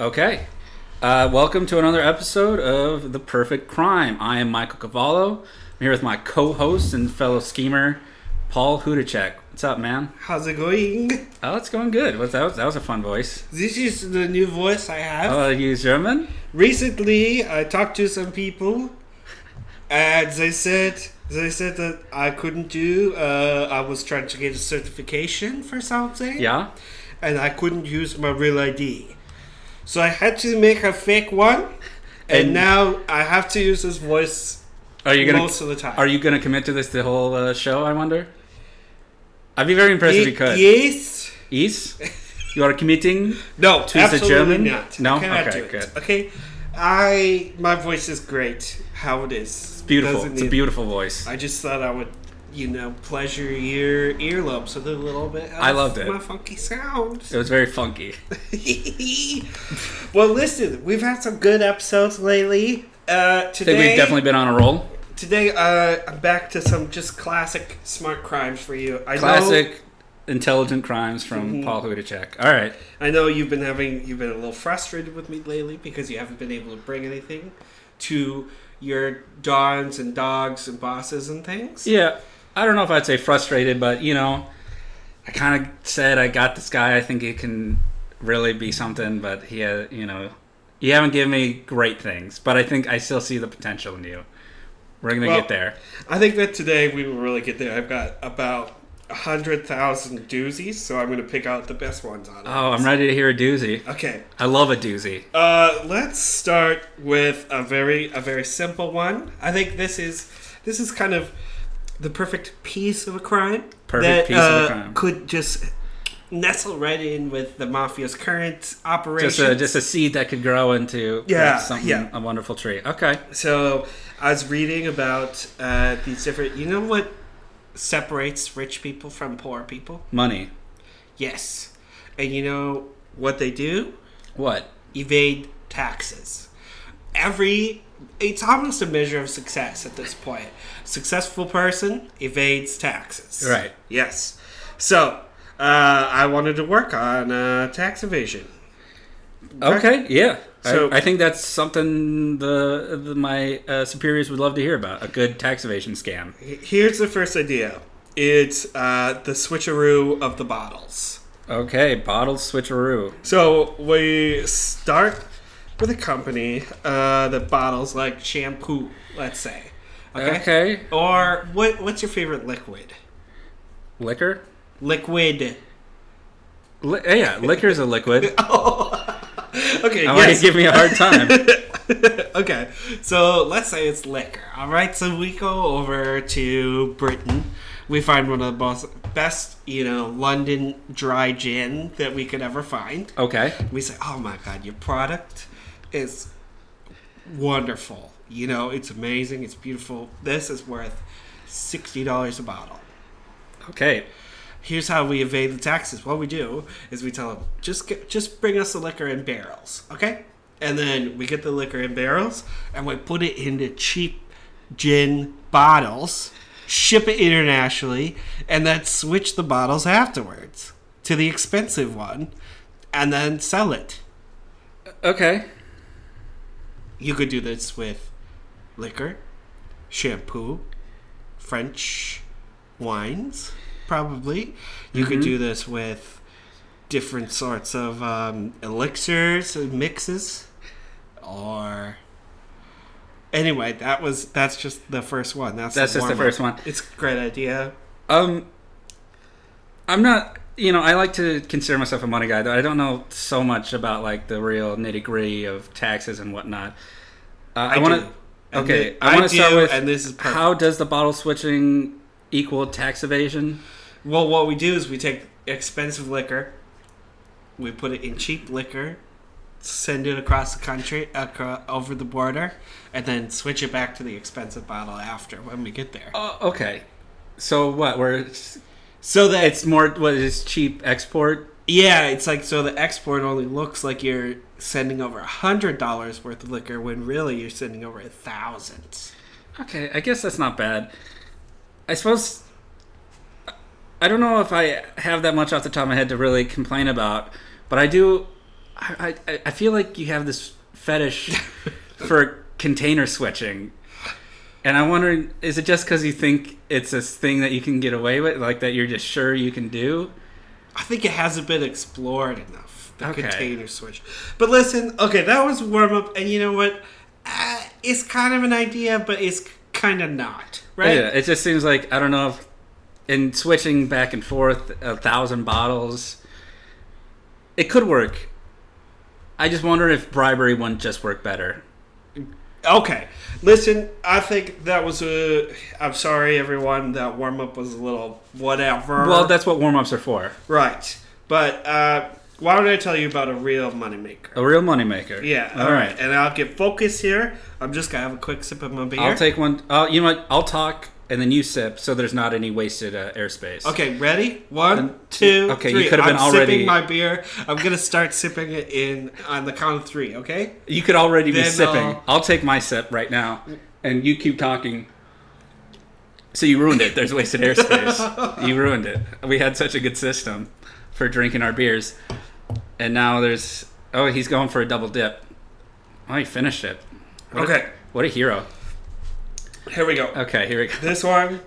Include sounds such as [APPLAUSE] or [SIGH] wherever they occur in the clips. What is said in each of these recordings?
Okay. Uh, welcome to another episode of The Perfect Crime. I am Michael Cavallo. I'm here with my co-host and fellow schemer, Paul Hudacek. What's up, man? How's it going? Oh, it's going good. What's that? Was, that was a fun voice. This is the new voice I have. Oh, you German? Recently, I talked to some people, and they said they said that I couldn't do. Uh, I was trying to get a certification for something, Yeah. and I couldn't use my real ID. So I had to make a fake one, and, And- now I have to use this voice Are you gonna? most of the time. Are you gonna commit to this the whole uh, show? I wonder. I'd be very impressed if you could. Yes. Is you are committing? [LAUGHS] No, To the absolutely German? not. No? Okay, it. good. Okay, I my voice is great. How it is, It's beautiful. It's a beautiful voice. I just thought I would, you know, pleasure your earlobes with a little bit. Of I loved it. My funky sounds. It was very funky. [LAUGHS] well, listen, we've had some good episodes lately. Uh, I today, think we've definitely been on a roll. today, uh, I'm back to some just classic smart crimes for you. I Know, Classic intelligent crimes from Mhm. Paul Hudacek. All right. I know you've been having, you've been a little frustrated with me lately because you haven't been able to bring anything to your dons and dogs and bosses and things. Yeah, I don't know if I'd say frustrated, but you know, I kind of said I got this guy. I think he can really be something, but he, had, you know, you haven't given me great things, but I think I still see the potential in you. We're gonna Well, get there. I think that today we will really get there. I've got about a hundred thousand doozies, so I'm going to pick out the best ones on it. Oh, I'm ready to hear a doozy. Okay, I love a doozy. uh, let's start with a very a very simple one. I think this is this is kind of the perfect piece of a crime. Perfect that, piece of a uh, crime. Could just nestle right in with the mafia's current operation. Just a just a seed that could grow into Yeah, something yeah. a wonderful tree. Okay. So I was reading about uh, these different. You know what separates rich people from poor people? Money. Yes. And you know what they do? What? Evade taxes. Every. It's almost a measure of success at this point. Successful person evades taxes. Right. Yes. So, uh, I wanted to work on uh, tax evasion. Okay. Yeah. So- I, I think that's something the, the my uh, superiors would love to hear about. A good tax evasion scam. Here's the first idea it's uh, the switcheroo of the bottles. Okay, bottle switcheroo. So we start with a company uh, that bottles like shampoo, let's say. Okay. Okay. Or what? What's your favorite liquid? Liquor? Liquid. Li- eh, yeah, liquor's a liquid. [LAUGHS] Okay. I want yes. to give me a hard time. [LAUGHS] okay. So let's say it's liquor. All right. So we go over to Britain. We find one of the most, best, you know, London dry gin that we could ever find. Okay. we say, "Oh my god, your product is wonderful. You know, it's amazing. It's beautiful. This is worth sixty dollars a bottle." Okay. Here's how we evade the taxes. What we do is we tell them, "Just get, just bring us the liquor in barrels, okay?" And then we get the liquor in barrels and we put it into cheap gin bottles, ship it internationally, and then switch the bottles afterwards to the expensive one, and then sell it. Okay. You could do this with liquor, shampoo, French wines, probably. You could do this with different sorts of um, elixirs and mixes, or anyway, that was that's just the first one. That's That's just the first one. It's a great idea. Um, I'm not. You know, I like to consider myself a money guy, though I don't know so much about like the real nitty gritty of taxes and whatnot. Uh, I, I want to. And Okay, thi- I want to start with and this is perfect. how does the bottle switching equal tax evasion? Well, what we do is we take expensive liquor, we put it in cheap liquor, send it across the country, acro- over the border, and then switch it back to the expensive bottle after when we get there. Oh, okay. So what? Where it's, So that it's more what is cheap export? yeah, it's like so the export only looks like you're sending over a hundred dollars worth of liquor when really you're sending over a thousand. Okay, I guess that's not bad. I suppose I don't know if I have that much off the top of my head to really complain about, but I do I, I, I feel like you have this fetish [LAUGHS] for container switching. And I wonder, is it just because you think it's a thing that you can get away with, like that you're just sure you can do? I think it hasn't been explored enough. The Okay. container switch. But listen, okay, that was warm up, and you know what? Uh, it's kind of an idea, but it's kind of not, right? Yeah, it just seems like I don't know if in switching back and forth a thousand bottles, it could work. I just wonder if bribery wouldn't just work better. Okay, listen, I think that was a. I'm sorry, everyone. That warm up was a little whatever. Well, that's what warm ups are for. right. But uh, why don't I tell you about a real moneymaker? A real moneymaker. Yeah, All right. And I'll get focused here. I'm just gonna have a quick sip of my beer. I'll take one. Uh, you know what? I'll talk and then you sip, so there's not any wasted uh, airspace. Okay, ready? One, Then- two, okay, you could have been I'm already- sipping my beer. I'm gonna start sipping it in on the count of three. Okay. You could already be sipping. I'll- I'll take my sip right now, and you keep talking. So you ruined it. There's wasted airspace. [LAUGHS] you ruined it. We had such a good system for drinking our beers, and now there's. Oh, he's going for a double dip. Oh, he finished it. What a- Okay. what a hero. Here we go. Okay, here we go. This one.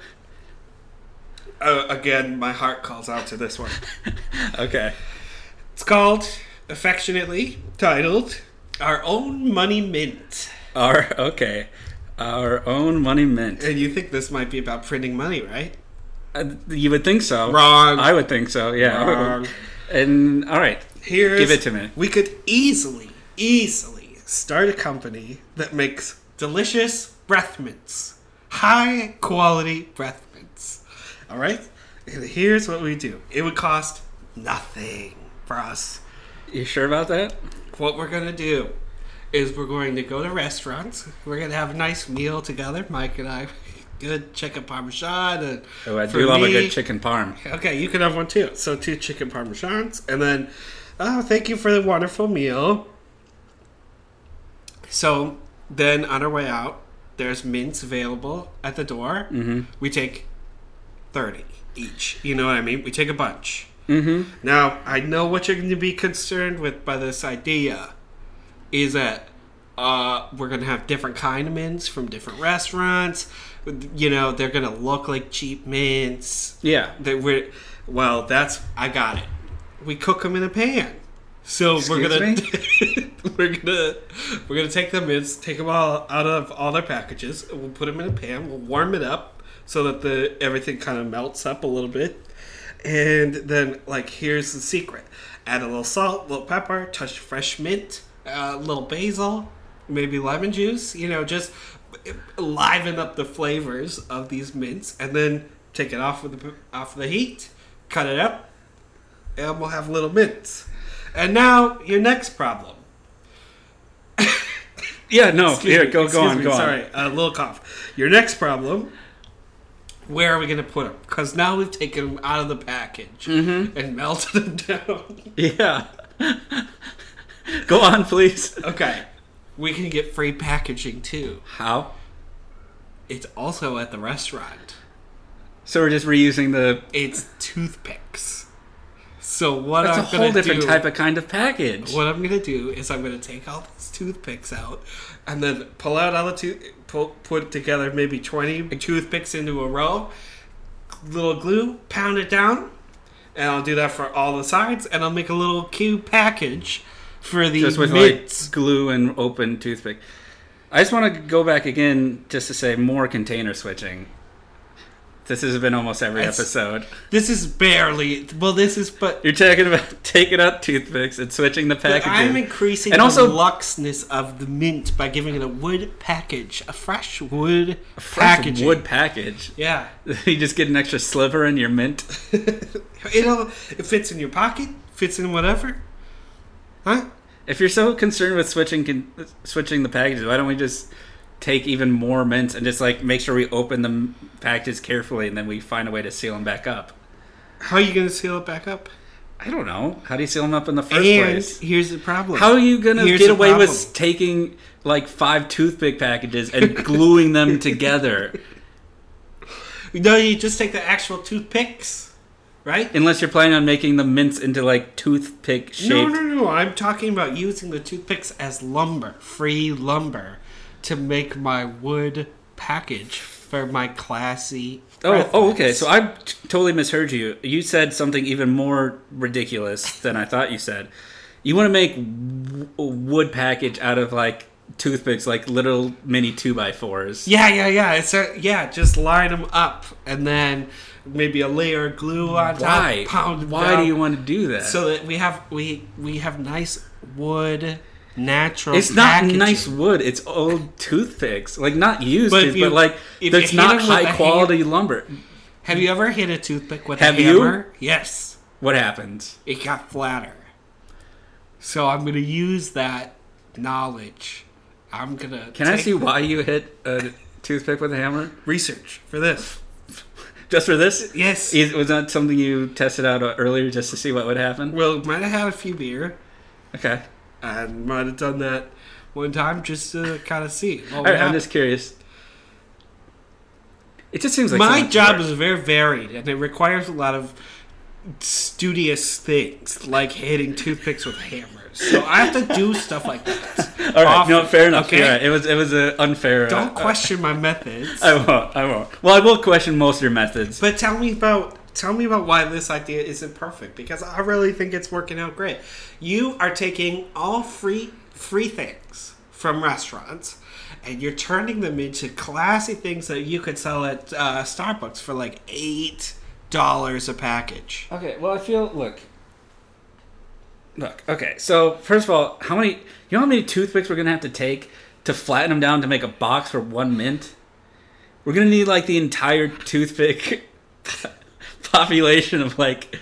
Uh, again, my heart calls out to this one. [LAUGHS] Okay. It's called, affectionately titled, "Our Own Money Mint." Our okay. Our own money mint. And you think this might be about printing money, right? Uh, you would think so. Wrong. I would think so. Yeah. Wrong. [LAUGHS] And all right. Here's Give it to me. We could easily, easily start a company that makes delicious breath mints, high quality breath mints. All right. And here's what we do. It would cost nothing for us. You sure about that? What we're gonna do is we're going to go to restaurants. We're gonna have a nice meal together. Mike and I, [LAUGHS] good chicken parmesan. And Oh, I do love a good chicken parm. Okay, you can have one too. So two chicken parmesans, and then, oh, thank you for the wonderful meal. So then, on our way out, there's mints available at the door. Mm-hmm. We take thirty each. You know what I mean? We take a bunch. Mm-hmm. Now, I know what you're going to be concerned with by this idea is that uh, we're going to have different kind of mints from different restaurants. You know, they're going to look like cheap mints. Yeah. They we're well, that's I got it. We cook them in a pan. So we're gonna [LAUGHS] we're gonna we're gonna take the mints, take them all out of all their packages. and We'll put them in a pan. We'll warm it up so that the everything kind of melts up a little bit. And then, like, here's the secret: add a little salt, a little pepper, touch fresh mint, a little basil, maybe lemon juice. You know, just liven up the flavors of these mints, and then take it off of the off of the heat, cut it up, and we'll have little mints. And now your next problem. [LAUGHS] Yeah, no. Excuse Here, me, go, go on, me, go on. Sorry, a little cough. Your next problem. Where are we going to put them? Because now we've taken them out of the package Mm-hmm. and melted them [LAUGHS] down. Yeah. [LAUGHS] go on, please. okay, we can get free packaging too. How? It's also at the restaurant. So we're just reusing the. It's toothpicks. So what That's a I'm whole gonna different do, type of kind of package. What I'm gonna do is I'm gonna take all these toothpicks out, and then pull out all the tooth, pull, put together maybe 20 toothpicks into a row, little glue, pound it down, and I'll do that for all the sides, and I'll make a little cube package for the Just with like glue and open toothpick. I just want to go back again just to say more container switching. This has been almost every It's- episode. This is barely. Well, this is but. You're talking about [LAUGHS] taking out toothpicks and switching the packaging. I'm increasing And the also- luxness of the mint by giving it a wood package, a fresh wood Fresh packaging. wood package. Yeah, [LAUGHS] you just get an extra sliver in your mint. [LAUGHS] It'll it fits in your pocket, fits in whatever. Huh? If you're so concerned with switching switching the packages, why don't we just take even more mints and just like make sure we open the packages carefully and then we find a way to seal them back up? How are you gonna seal it back up? I don't know. How do you seal them up in the first and place? here's the problem. How are you gonna Here's get away with taking like five toothpick packages and gluing them [LAUGHS] together? No, you just take the actual toothpicks, right? Unless you're planning on making the mints into like toothpick shaped. No, no, no. I'm talking about using the toothpicks as lumber, free lumber, to make my wood package for my classy. Oh, oh, okay. So I t- totally misheard you. You said something even more ridiculous than I thought you said. You want to make w- a wood package out of like toothpicks, like little mini two by fours. Yeah, yeah, yeah. It's a, yeah. Just line them up, and then maybe a layer of glue on Why? top. Pound Why down, do you want to do that? so that we have we we have nice wood, natural. it's not packaging. nice wood. It's old toothpicks, like not used, But you- but like it's there's you hit not 'em with high a quality lumber. Have you ever hit a toothpick with Have a you? hammer? Yes. What happens? It got flatter. So I'm gonna use that knowledge. I'm gonna. Can I take see why you hit a toothpick with a hammer? research for this? [LAUGHS] Just for this? Yes. Is, was that something you tested out earlier just to see what would happen? Well, might have had a few beer, Okay. And might have done that one time just to kind of see. what would right, I'm just curious. It just seems like My job is very varied, and it requires a lot of studious things, like hitting toothpicks with hammers. So I have to do stuff like that. [LAUGHS] All right, often, no, fair enough. okay? Right. It was it was an unfair. Don't uh, question my methods. I won't. I won't. Well, I will question most of your methods. But tell me about tell me about why this idea isn't perfect because I really think it's working out great. You are taking all free free things from restaurants and you're turning them into classy things that you could sell at uh, Starbucks for like eight dollars a package. Okay. Well, I feel look. Look. Okay. So first of all, how many? You know how many toothpicks we're gonna have to take to flatten them down to make a box for one mint? We're gonna need like the entire toothpick [LAUGHS] population of like.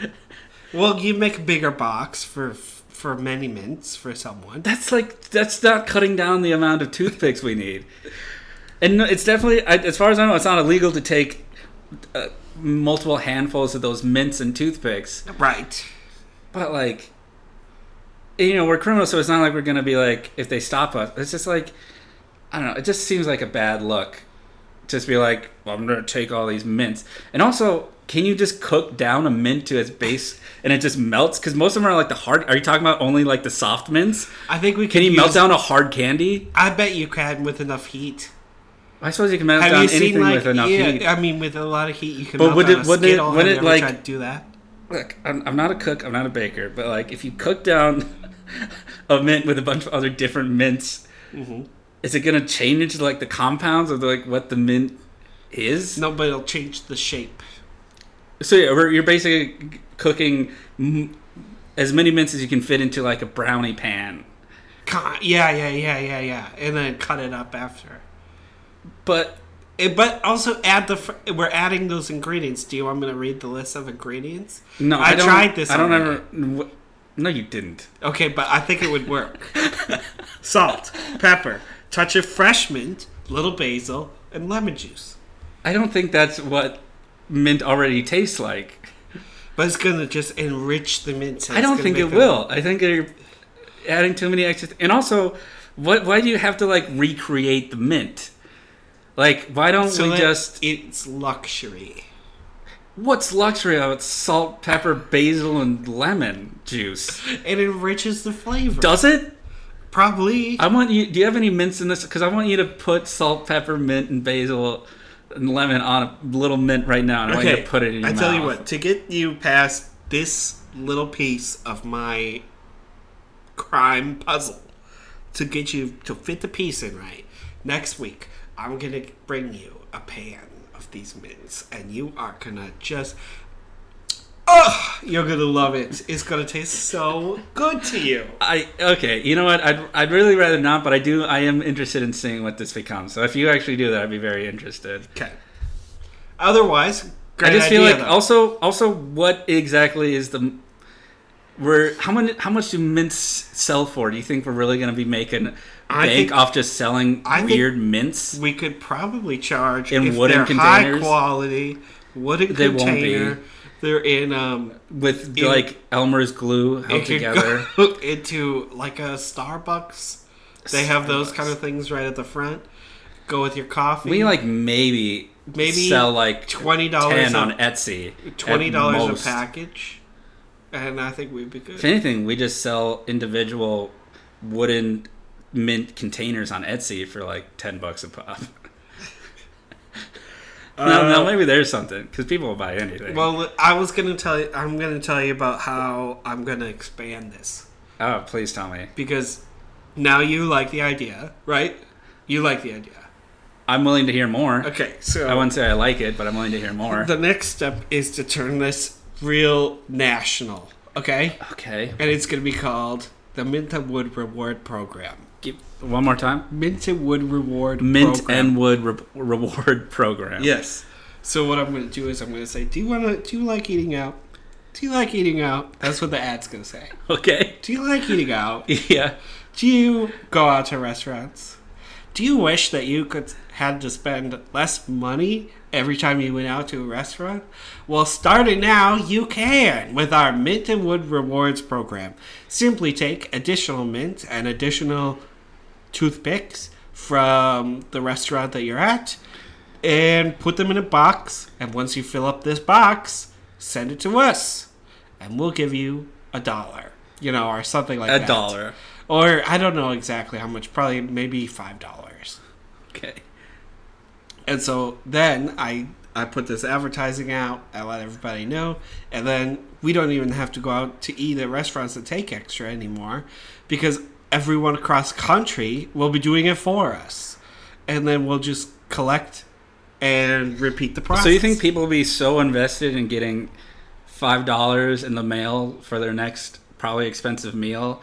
Well, you make a bigger box for for many mints for someone. That's like that's not cutting down the amount of toothpicks we need. And no, it's definitely, I- as far as I know, it's not illegal to take uh, multiple handfuls of those mints and toothpicks. Right. But like, you know, we're criminals, so it's not like we're gonna be like if they stop us. It's just like, I don't know. It just seems like a bad look. Just be like, well, I'm gonna take all these mints, and also. Can you just cook down a mint to its base and it just melts? Because most of them are like the hard. Are you talking about only like the soft mints? I think we Can could you melt down a hard candy? I bet you can with enough heat. I suppose you can melt Have down you seen anything like with enough yeah, heat. I mean, with a lot of heat, you can. But melt would down it- a wouldn't it- wouldn't it, like- do that? Look, I'm, I'm not a cook. I'm not a baker. But like, if you cook down [LAUGHS] a mint with a bunch of other different mints, Mm-hmm. is it gonna change into like the compounds of like what the mint is? No, but it'll change the shape. So yeah, we're, you're basically cooking m- as many mints as you can fit into like a brownie pan. Yeah, yeah, yeah, yeah, yeah, and then cut it up after. But Eh, But also add the. Fr- we're adding those ingredients. Do you want me to read the list of ingredients? no, I I, don't, tried this I don't ever. No, you didn't. Okay, but I think it would work. [LAUGHS] Salt, pepper, touch of fresh mint, little basil, and lemon juice. I don't think that's what mint already tastes like. But it's gonna just enrich the mint. taste. I don't think it will. I think you're adding too many extra. and also, what? Why do you have to like recreate the mint? Like, why don't So we that just? it's luxury. What's luxury about salt, pepper, basil, and lemon juice? It enriches the flavor. Does it? Probably. I want you. Do you have any mints in this? Because I want you to put salt, pepper, mint, and basil lemon on a little mint right now, and I want you to put it in your I mouth. tell you what, to get you past this little piece of my crime puzzle, to get you to fit the piece in right, next week I'm gonna bring you a pan of these mints, and you are gonna just. Oh, you're gonna love it. It's gonna taste so good to you. I okay. You know what? I'd I'd really rather not, but I do. I am interested in seeing what this becomes. So if you actually do that, I'd be very interested. Okay. Otherwise, great I just feel like though. also also what exactly is the we're how much how much do mints sell for? Do you think we're really going to be making I bank think- off just selling I weird mints? we could probably charge In wooden they're high quality wooden They won't container. be. They're in um with in- like Elmer's glue held together. [LAUGHS] into like a Starbucks. They have those kind of things right at the front. Go with your coffee. We like maybe Maybe sell like $20 on Etsy. Twenty dollars a package, and I think we'd be good. If anything, we just sell individual wooden mint containers on Etsy for like ten bucks a pop. No, no, Uh, maybe there's something because people will buy anything. Well, I was gonna tell you. I'm gonna tell you about how I'm gonna expand this oh, please tell me. because now you like the idea, right? You like the idea. I'm willing to hear more. Okay, so I wouldn't say I like it, but I'm willing to hear more. the next step is to turn this real national. Okay, okay, and it's gonna be called the Minta Wood Reward Program. One more time. Mint and Wood Reward Mint Program. and Wood re- Reward Program. Yes. So what I'm going to do is I'm going to say, "Do you want to? Do you like eating out? Do you like eating out?" That's what the ad's going to say. [LAUGHS] Okay. Do you like eating out? [LAUGHS] Yeah. Do you go out to restaurants? Do you wish that you could had to spend less money every time you went out to a restaurant? Well, starting now, you can with our Mint and Wood Rewards program. Simply take additional mint and additional toothpicks from the restaurant that you're at and put them in a box. And once you fill up this box, send it to us, and we'll give you a dollar, you know, or something like A that. dollar. Or I don't know exactly how much, probably maybe five dollars. Okay. And so then I I put this advertising out, I let everybody know, and then we don't even have to go out to eat at restaurants that take extra anymore because everyone across country will be doing it for us. And then we'll just collect and repeat the process. So you think people will be so invested in getting five dollars in the mail for their next probably expensive meal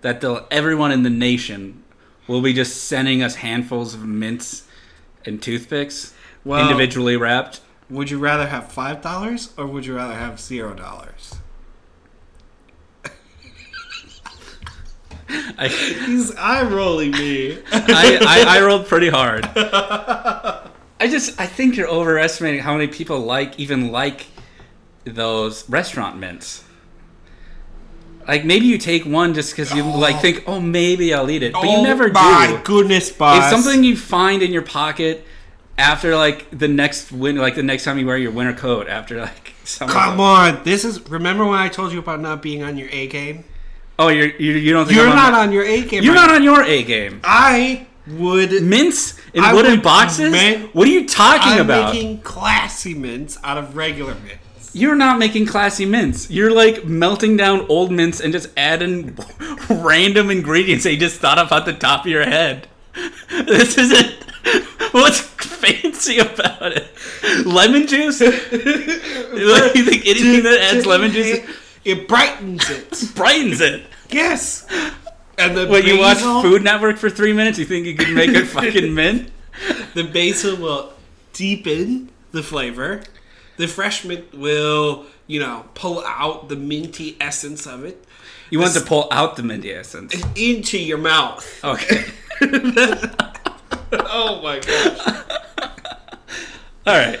that they'll everyone in the nation will be just sending us handfuls of mints and toothpicks Well- individually wrapped? would you rather have five dollars or would you rather have zero dollars? I, He's eye rolling me. I, I, I rolled pretty hard. I just I think you're overestimating how many people like even like those restaurant mints. Like maybe you take one just because you like oh. think, oh maybe I'll eat it, but you oh never do. my do. goodness, boss. It's something you find in your pocket after like the next win, like the next time you wear your winter coat after like [LAUGHS] summer. Come on, this is. Remember when I told you about not being on your A game? Oh, you're you, you don't think You're I'm not on your A game. You're right not on your A game. I would. Mints in I wooden would boxes. men- what are you talking I'm about? making classy mints out of regular mints. You're not making classy mints. You're like melting down old mints and just adding [LAUGHS] random ingredients that you just thought of at the top of your head. [LAUGHS] This isn't. [LAUGHS] What's fancy about it? Lemon juice? you think anything that adds lemon juice it brightens it. [LAUGHS] brightens it? yes. And the When you watch Food Network for three minutes, you think you can make a fucking [LAUGHS] mint? the basil will deepen the flavor. The fresh mint will, you know, pull out the minty essence of it You want to pull out the minty essence. into your mouth. Okay. [LAUGHS] Oh my gosh. All right.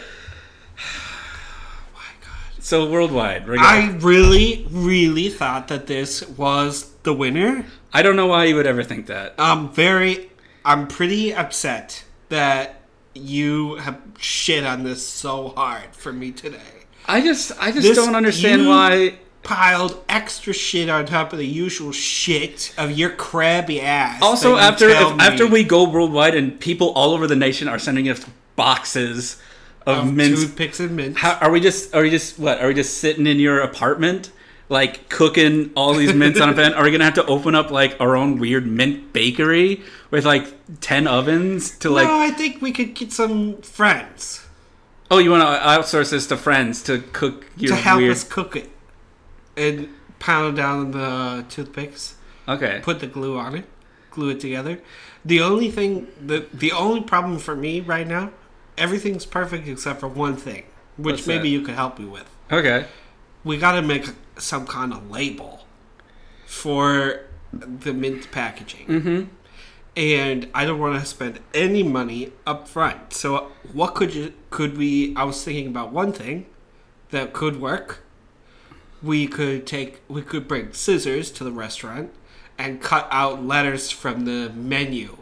So worldwide, I really, really thought that this was the winner. I don't know why you would ever think that. I'm very, I'm pretty upset that you have shit on this so hard for me today. I just I just This- don't understand you- why Piled extra shit on top of the usual shit of your crabby ass. also that you after tell if, me after we go worldwide and people all over the nation are sending us boxes of, of mints toothpicks and mints. how, are we just are we just what are we just sitting in your apartment like cooking all these mints on a pan are we gonna have to open up like our own weird mint bakery with like 10 ovens to like no, I think we could get some friends oh you want to outsource this to friends to cook your to help weird us cook it and pound down the toothpicks. okay put the glue on it, glue it together. The only thing, the the only problem for me right now, everything's perfect except for one thing, which What's maybe that? you could help me with. okay We got to make some kind of label for the mint packaging. mm-hmm And I don't want to spend any money up front. So what could you could we I was thinking about one thing that could work. We could take we could bring scissors to the restaurant and cut out letters from the menu.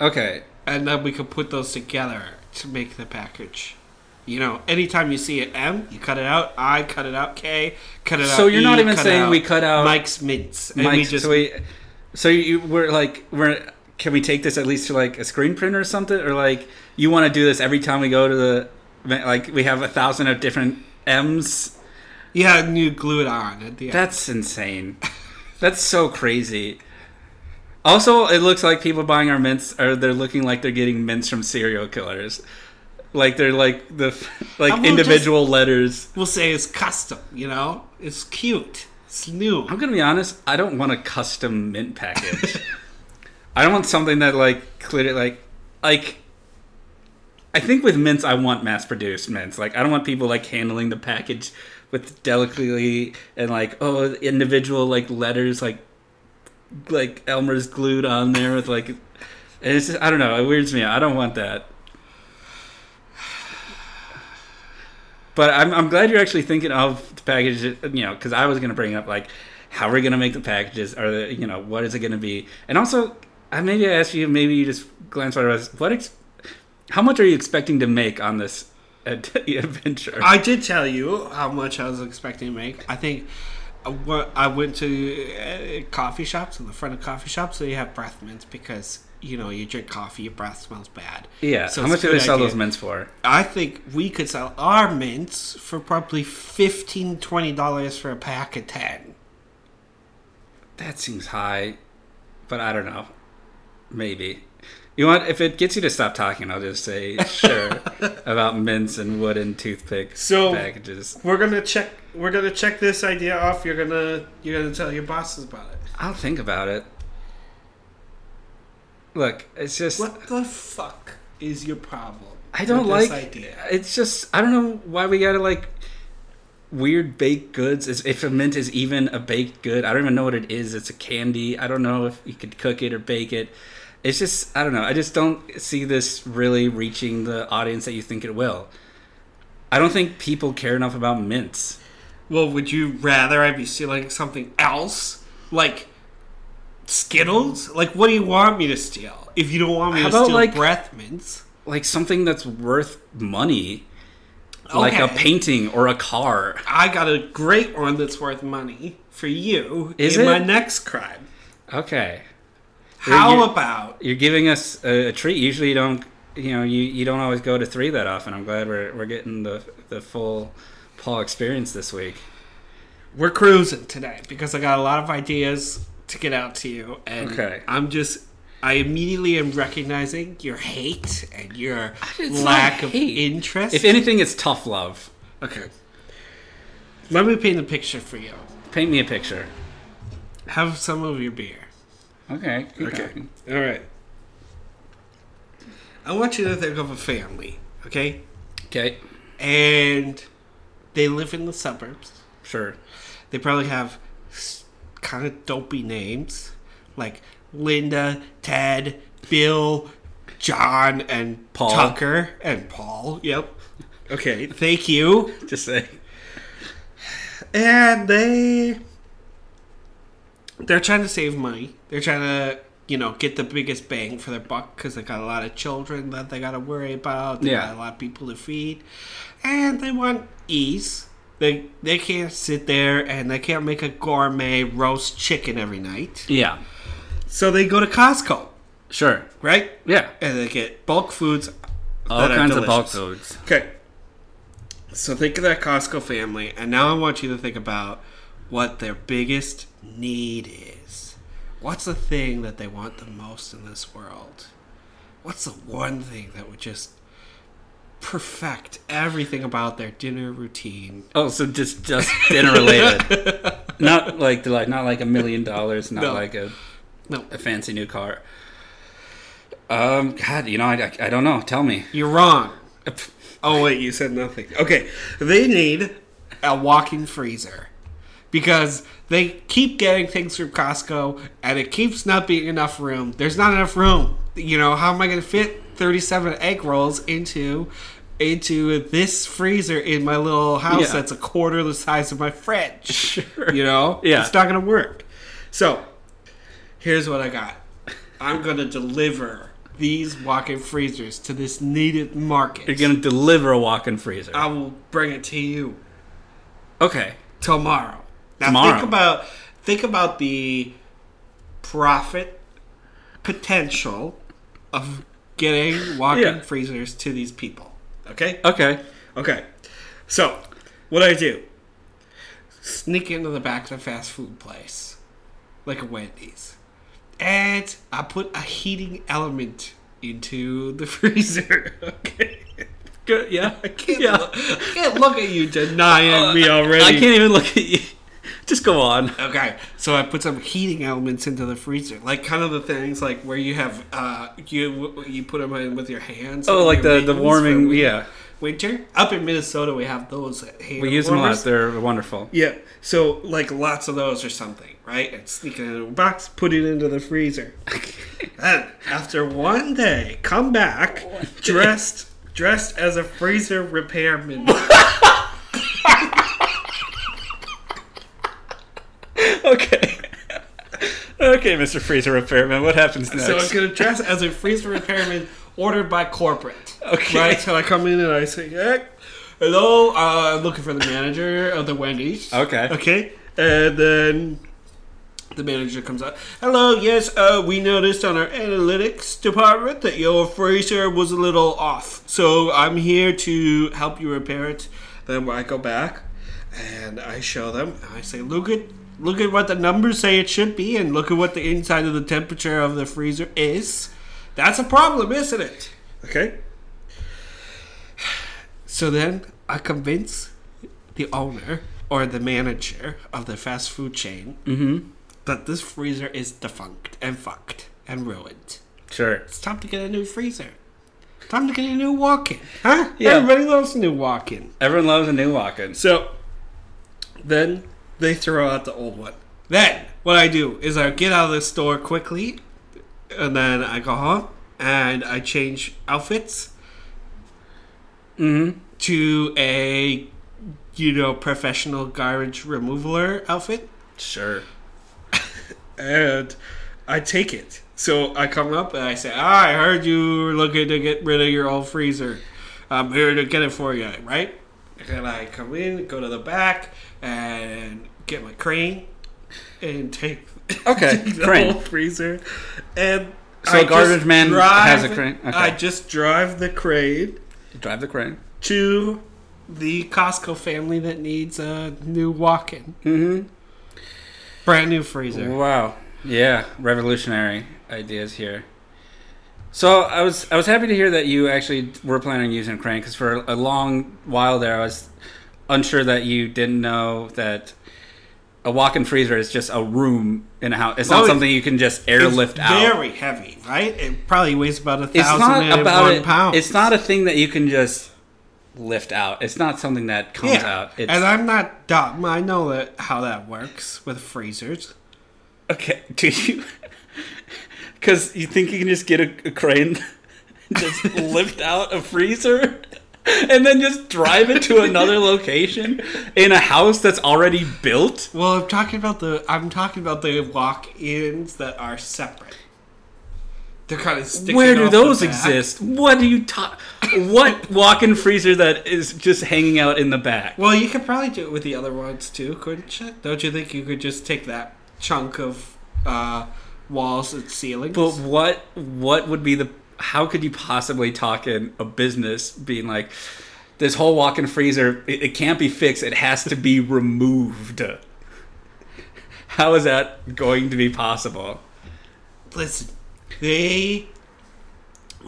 okay and then we could put those together to make the package. You know, anytime you see an M, you cut it out. I cut it out. K, cut it out. So you're not E, even saying we cut out Mike's mints. And Mike, we just so we, so you we're like we're can we take this at least to like a screen printer or something or like you want to do this every time we go to the like we have a thousand of different M's. yeah, and you glue it on at the end. That's insane. That's so crazy. Also, it looks like people buying our mints are they're looking like they're getting mints from serial killers. Like they're like the like will individual letters. we'll say it's custom. You know, it's cute. It's new. I'm gonna be honest. I don't want a custom mint package. [LAUGHS] I don't want something that like clearly like like. I think with mints, I want mass produced mints. Like I don't want people like handling the package with delicately and like oh individual like letters like like Elmer's glued on there with like. And it's just, I don't know. It weirds me out. I don't want that. But I'm, I'm glad you're actually thinking of the package, you know, because I was going to bring up, like, how are we going to make the packages? Or, the, you know, what is it going to be? And also, I maybe I asked you, maybe you just glance right at what, ex- how much are you expecting to make on this ad- [LAUGHS] adventure? I did tell you how much I was expecting to make. I think I went to uh, coffee shops in the front of coffee shops. So you have breath mints because you know you drink coffee, your breath smells bad. yeah. so how much do they sell idea. those mints for? I think we could sell our mints for probably 15 dollars for a pack of ten. That seems high, but I don't know. Maybe. You want if it gets you to stop talking, I'll just say sure [LAUGHS] about mints and wooden toothpick So- packages. We're gonna check. We're gonna check this idea off. You're gonna you're gonna tell your bosses about it. I'll think about it. Look, it's just What the fuck is your problem? I don't with like. this idea. It's just I don't know why we gotta like weird baked goods. Is if a mint is even a baked good, I don't even know what it is. It's a candy. I don't know if you could cook it or bake it. It's just I don't know. I just don't see this really reaching the audience that you think it will. I don't think people care enough about mints. Well, would you rather I be stealing something else, like Skittles? Like, what do you want me to steal? If you don't want me How to about, steal like- breath mints, Like something that's worth money, like a painting or a car. I got a great one that's worth money for you Is in it? my next crime. Okay. How you- about You're giving us a, a treat. Usually, you don't. You know, you, you don't always go to three that often. I'm glad we're we're getting the the full Paul experience this week. we're cruising today because I got a lot of ideas to get out to you, and Okay. I'm just. I immediately am recognizing your hate and your lack of interest. If anything, it's tough love. okay, let me paint a picture for you. Paint me a picture. Have some of your beer. Okay. Okay. going. All right. I want you to think of a family, okay? Okay. And they live in the suburbs. Sure. They probably have kind of dopey names like Linda, Ted, Bill, John, and Paul. Tucker, and Paul. Yep. Okay, thank you. Just say. And they they're trying to save money. They're trying to, you know, get the biggest bang for their buck because they got a lot of children that they got to worry about. They Yeah. got a lot of people to feed, and they want ease. They they can't sit there and they can't make a gourmet roast chicken every night. Yeah. So they go to Costco, Sure. right? Yeah. And they get bulk foods. All kinds of bulk foods. Okay. So think of that Costco family, and now I want you to think about what their biggest need is. What's the thing that they want the most in this world? What's the one thing that would just perfect everything about their dinner routine? Oh, so just just dinner related. [LAUGHS] not like like not like a million dollars. Not No. like a No, a fancy new car. Um, God, you know, I, I, I don't know. Tell me. you're wrong. Oh wait, you said nothing. Okay, they need a walk-in freezer because they keep getting things from Costco and it keeps not being enough room. There's not enough room. You know, how am I going to fit 37 egg rolls into into this freezer in my little house Yeah. that's a quarter the size of my fridge? [LAUGHS] Sure. You know? Yeah. It's not going to work. So, here's what I got. I'm going to deliver these walk-in freezers to this needed market. You're gonna deliver a walk-in freezer. I will bring it to you okay. tomorrow. Now Tomorrow. think about think about the profit potential of getting walk-in Yeah. freezers to these people. Okay? Okay. Okay. So, what do I do? Sneak into the back of a fast food place, like a Wendy's, and I put a heating element into the [LAUGHS] freezer. Okay. Good. Yeah. I can't, Yeah. look, I can't look at you denying oh, me already. I can't even look at you. Just go on. Okay, so I put some heating elements into the freezer, like kind of the things like where you have uh you you put them in with your hands. Oh, like the the warming. Yeah. winter. Up in Minnesota, we have those. We use them a lot. They're wonderful. Yeah, so like lots of those or something, right? And sneak it into a box, put it into the freezer. [LAUGHS] and after one day, come back dressed dressed as a freezer repairman. [LAUGHS] Okay. okay, Mr. Freezer Repairman. What happens next? So I'm gonna dress as a freezer repairman ordered by corporate. Okay. Right. So I come in and I say, hey, "Hello, uh, I'm looking for the manager of the Wendy's." Okay. Okay. And then the manager comes out. Hello. Yes. Uh, we noticed on our analytics department that your freezer was a little off. So I'm here to help you repair it. Then I go back and I show them. I say, look at look at what the numbers say it should be, and look at what the inside of the temperature of the freezer is. That's a problem, isn't it? Okay. So then I convince the owner or the manager of the fast food chain Mm-hmm. that this freezer is defunct and fucked and ruined. Sure. It's time to get a new freezer. Time to get a new walk-in, huh? Yeah. Everybody loves a new walk-in. Everyone loves a new walk-in. So then they throw out the old one. Then what I do is I get out of the store quickly, and then I go home and I change outfits Mm-hmm. to a you know professional garbage removaler outfit, Sure. [LAUGHS] and I take it. So I come up and I say, ah, "I heard you were looking to get rid of your old freezer. I'm here to get it for you, right?" And I come in, go to the back, and get my crane and take Okay, [LAUGHS] the crane. whole freezer. And So I Garbage just Man has a crane? Okay. I just drive the crane Drive the crane. to the Costco family that needs a new walk-in, Mm-hmm. brand new freezer. Wow. Yeah, revolutionary ideas here. So I was I was happy to hear that you actually were planning on using a crane because for a long while there I was unsure that you didn't know that a walk-in freezer is just a room in a house. It's not Oh, something you can just airlift it's out. Very heavy, right? It probably weighs about a It's thousand not about it. pounds. It's not a thing that you can just lift out. It's not something that comes yeah. out. It's, and I'm not dumb. I know that how that works with freezers. Okay, [LAUGHS] do you? Because you think you can just get a, a crane, [LAUGHS] just lift out a freezer, and then just drive it to another location in a house that's already built? Well, I'm talking about the I'm talking about the walk-ins that are separate. They're kind of sticking. Where do those exist? What do you talk? What walk-in freezer that is just hanging out in the back? Well, you could probably do it with the other ones too, couldn't you? Don't you think you could just take that chunk of uh, walls and ceilings? But what what would be the how could you possibly talk in a business being like this whole walk-in freezer it, it can't be fixed it has to be removed how is that going to be possible Listen, they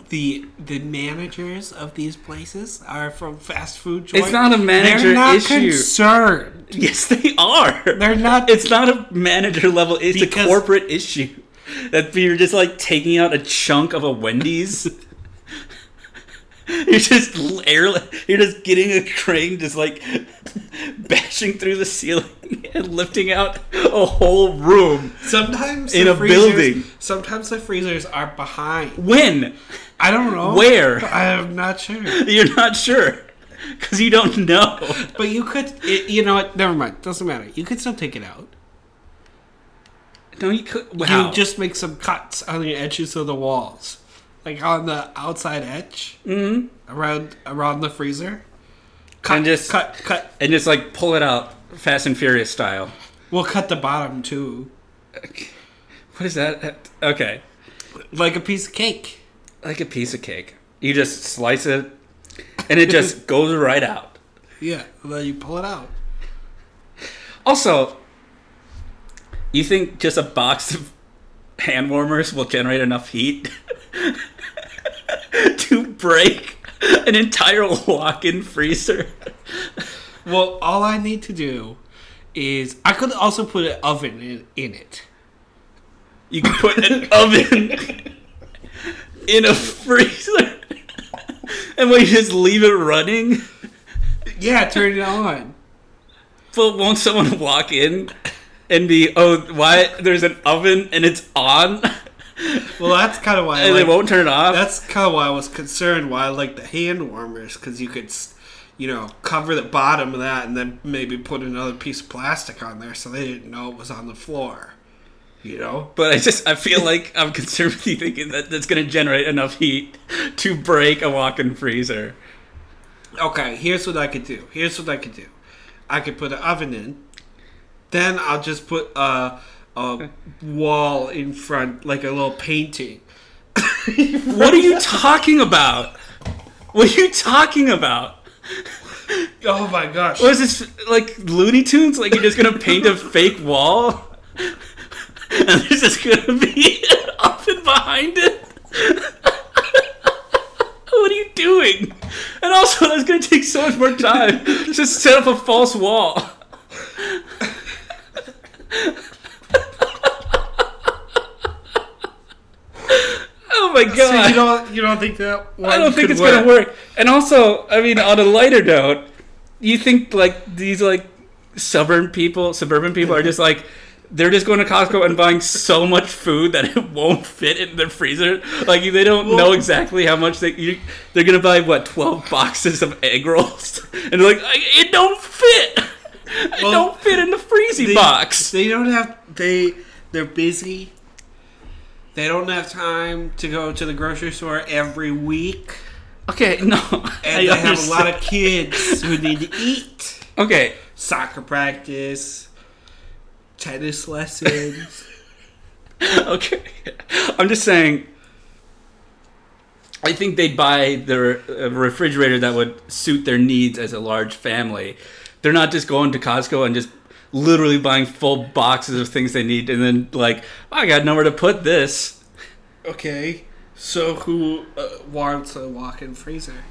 the the managers of these places are from fast food joints. It's not a manager They're not issue. concerned. yes they are They're not. it's not a manager level it's a corporate issue that you're just like taking out a chunk of a wendy's [LAUGHS] You're just air. You're just getting a crane, just like [LAUGHS] bashing through the ceiling and lifting out a whole room. sometimes in a freezers- building. Sometimes the freezers are behind. When? I don't know Where? [LAUGHS] I'm not sure. You're not sure because you don't know. But you could. It, you know what? Never mind. Doesn't matter. You could still take it out. No, you could. Wow. You just make some cuts on the edges of the walls. like on the outside edge, hmm around around the freezer. Cut, And just- cut, cut. and just like pull it out, Fast and Furious style. We'll cut the bottom too, [LAUGHS] What is that? Okay, like a piece of cake. like a piece of cake. You just slice it, and it just [LAUGHS] goes right out. Yeah, then you pull it out. Also, you think just a box of hand warmers will generate enough heat [LAUGHS] to break an entire walk-in freezer? Well, all I need to do is I could also put an oven in, in it. You can put an [LAUGHS] oven in a freezer, and we just leave it running. Yeah, turn it on. But won't someone walk in and be, oh, why? There's an oven and it's on, [LAUGHS] Well, that's kind of why. I and they won't turn it off. that's kind of why I was concerned. Why I like the hand warmers because you could, you know, cover the bottom of that and then maybe put another piece of plastic on there so they didn't know it was on the floor. You know. But I just I feel like I'm concerned with you thinking that that's going to generate enough heat to break a walk-in freezer. Okay, here's what I could do. Here's what I could do. I could put an oven in. Then I'll just put a, a wall in front, like a little painting. [LAUGHS] What are you talking about? What are you talking about? Oh my gosh. What is this like Looney Tunes? Like you're just gonna paint a fake wall, and there's just gonna be [LAUGHS] an oven behind it. [LAUGHS] what are you doing? And also, that's gonna take so much more time. Just set up a false wall. [LAUGHS] oh my god! So you don't you don't think that I don't think it's gonna work. And also, I mean, on a lighter note, you think like these like suburban people, suburban people are just like they're just going to Costco and buying so much food that it won't fit in their freezer. Like they don't know exactly how much they you, they're gonna buy what twelve boxes of egg rolls, [LAUGHS] and they're like it don't fit. Well, don't fit in the freezy They, box. They don't have they they're busy. They don't have time to go to the grocery store every week. Okay, no, And [LAUGHS] they have a lot of kids who need to eat. okay. Soccer practice, tennis lessons. [LAUGHS] okay. I'm just saying. I think they'd buy the a refrigerator that would suit their needs as a large family. They're not just going to Costco and just literally buying full boxes of things they need and then like, I got nowhere to put this. okay, so who uh, wants a walk-in freezer?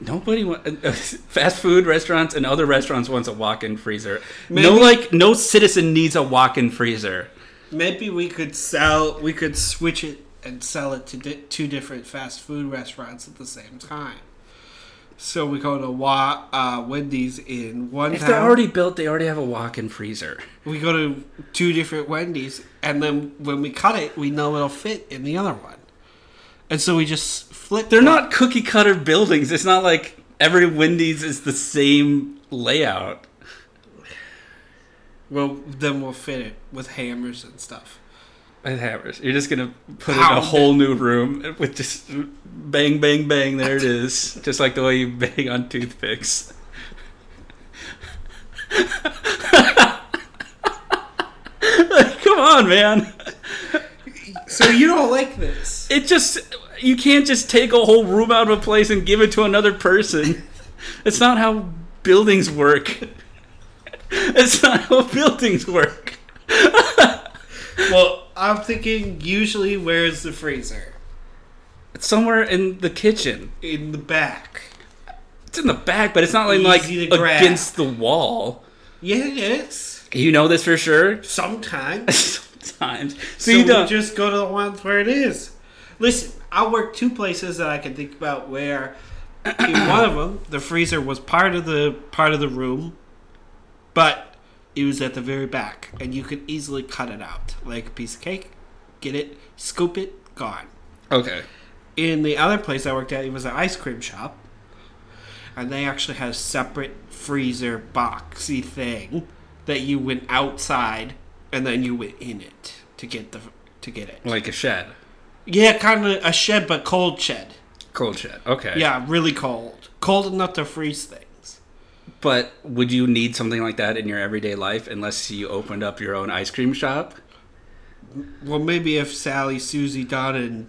Nobody wa- [LAUGHS] fast food restaurants and other restaurants wants a walk-in freezer. no like no citizen needs a walk-in freezer. Maybe we could sell. We could switch it and sell it to di- two different fast food restaurants at the same time. So we go to Wa- uh, Wendy's in one If town. they're already built, they already have a walk-in freezer. we go to two different Wendy's, and then when we cut it, we know it'll fit in the other one. And so we just flip. They're not cookie cutter buildings. It's not like every Wendy's is the same layout. Well, then we'll fit it with hammers and stuff. With hammers. You're just gonna put it in Pound a it. whole new room with just bang, bang, bang. There it is. Just like the way you bang on toothpicks. [LAUGHS] Come on, man. So you don't like this? It just you can't just take a whole room out of a place and give it to another person. It's not how buildings work. It's not how buildings work. [LAUGHS] Well, I'm thinking usually where's the freezer? It's somewhere in the kitchen. In the back. It's in the back, but it's not like, like Easy to grab. against the wall. Yeah, it is. You know this for sure. [LAUGHS] Sometimes. Sometimes. So, So you don't. just go to the ones where it is. Listen, I work two places that I can think about where in one of them the freezer was part of the part of the room, but it was at the very back, and you could easily cut it out like a piece of cake. Get it, scoop it, gone. okay. In the other place I worked at, it was an ice cream shop, and they actually had a separate freezer boxy thing that you went outside and then you went in it to get the to get it. Like a shed. Yeah, kind of a shed, but cold shed. Cold shed. Okay. Yeah, really cold. Cold enough to freeze things. But would you need something like that in your everyday life unless you opened up your own ice cream shop? Well, maybe if Sally, Susie, Donna, and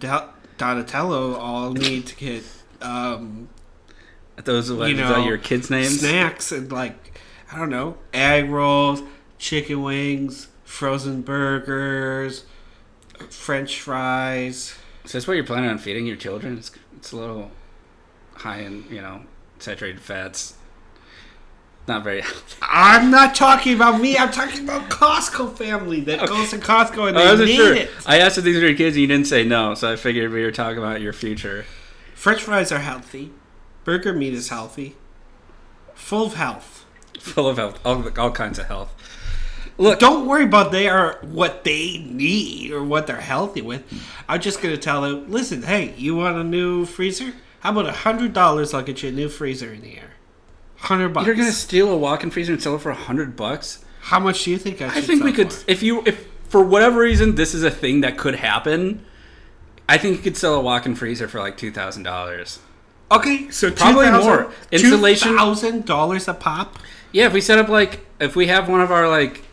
Donatello all need to get um, Those are You know, your kids' names. snacks and like I don't know, egg rolls, chicken wings, frozen burgers, French fries. Is this what you're planning on feeding your children? It's, it's a little high in, you know, saturated fats. Not very healthy. I'm not talking about me. I'm talking about Costco family that goes to Costco and I they wasn't need sure. it. I asked if these are your kids and you didn't say no, so I figured we were talking about your future. French fries are healthy. Burger meat is healthy. Full of health. Full of health, all, all kinds of health. Look, Don't worry about they are what they need or what they're healthy with. I'm just gonna tell them, listen, hey, you want a new freezer? How about a hundred dollars? I'll get you a new freezer in the air. Hundred bucks. you're gonna steal a walk-in freezer and sell it for a hundred bucks? How much do you think I should? I think we could, for? if you, if for whatever reason this is a thing that could happen. I think you could sell a walk-in freezer for like two thousand dollars. Okay, so Probably more. Insulation- thousand dollars a pop. Yeah, if we set up like if we have one of our like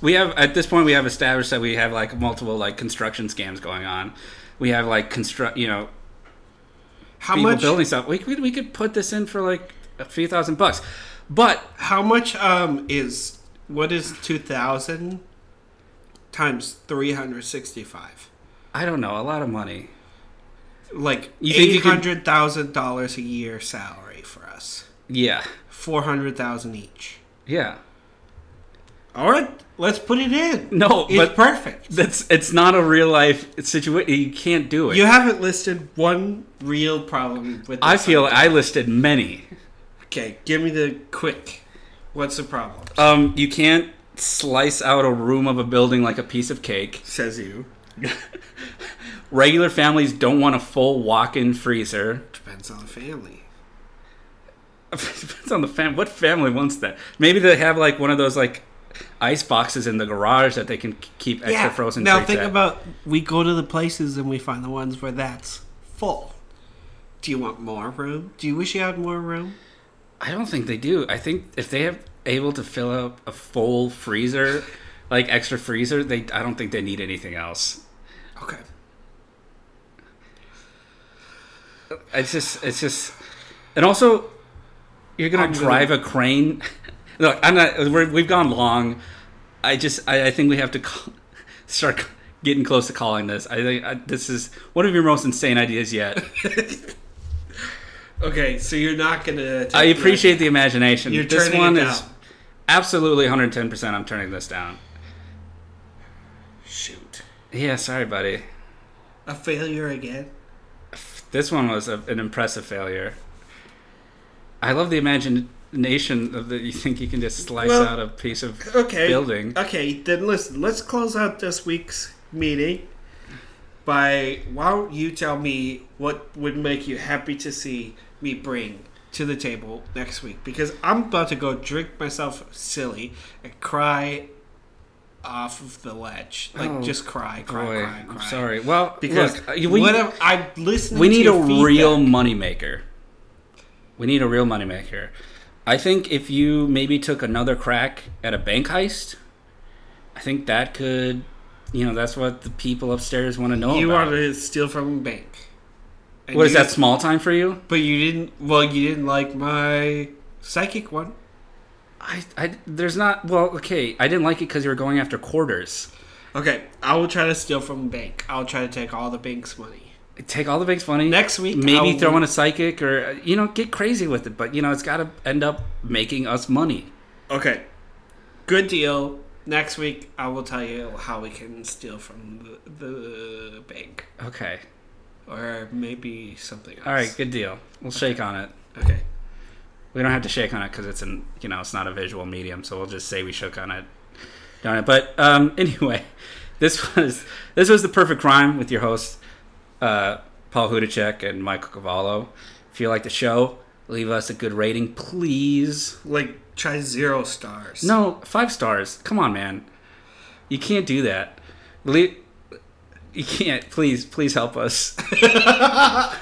we have at this point we have established that we have like multiple like construction scams going on. We have like construct you know How people much? building stuff. We could we could put this in for like a few thousand bucks. But How much um is what is two thousand times three hundred sixty-five? I don't know, a lot of money. Like You think you eight hundred thousand dollars a year salary for us. Yeah. Four hundred thousand each. Yeah. All right, let's put it in. No, it's but perfect. that's it's not a real life situation. You can't do it. You haven't listed one real problem with. This I feel idea. I listed many. Okay, give me the quick. What's the problem? Um, you can't slice out a room of a building like a piece of cake. Says you. [LAUGHS] Regular families don't want a full walk-in freezer. Depends on the family. [LAUGHS] Depends on the fam. What family wants that? Maybe they have like one of those like ice boxes in the garage that they can keep extra frozen. Now think at. about we go to the places and we find the ones where that's full. Do you want more room? Do you wish you had more room? I don't think they do. I think if they have able to fill up a full freezer, like extra freezer, they I don't think they need anything else. Okay. It's just it's just, and also, you're gonna I'm gonna- drive a crane. [LAUGHS] Look, I'm not. We're, we've gone long. I just I, I think we have to call, [LAUGHS] start getting close to calling this. I think I, this is one of your most insane ideas yet. [LAUGHS] Okay, so you're not gonna. I appreciate the imagination. You're this turning one it is down. absolutely 110. percent I'm turning this down. Shoot. Yeah, sorry, buddy. A failure again. This one was a, an impressive failure. I love the imagination of that you think you can just slice Well, out a piece of Okay. building. Okay, then listen. Let's close out this week's meeting by why don't you tell me what would make you happy to see me bring to the table next week? Because I'm about to go drink myself silly and cry off of the ledge, like Oh, just cry, cry, Boy, cry, cry. I'm sorry. Well, Because look, uh, we, what I listen? we need a your real moneymaker. We need a real moneymaker. I think if you maybe took another crack at a bank heist, I think that could, you know, that's what the people upstairs want to know You about. wanted to steal from a bank. And what is that small time for you? But you didn't. Well, you didn't like my psychic one. I, I, there's not. Well, okay, I didn't like it because you were going after quarters. Okay, I will try to steal from a bank. I'll try to take all the bank's money. Take all the bank's money. Next week, maybe I'll- throw in a psychic or you know get crazy with it. But you know it's got to end up making us money. Okay, good deal. Next week, I will tell you how we can steal from the, the bank, Okay. or maybe something else. All right. Good deal. We'll shake on it. Okay. We don't have to shake on it because it's an you know it's not a visual medium, so we'll just say we shook on it. Darn it! But um, [LAUGHS] anyway, this was this was the perfect crime with your hosts, uh, Paul Hudacek and Michael Cavallo. If you like the show, leave us a good rating, please. Like try zero stars. No, five stars. Come on, man. You can't do that. Le- You can't. Please, please help us. [LAUGHS]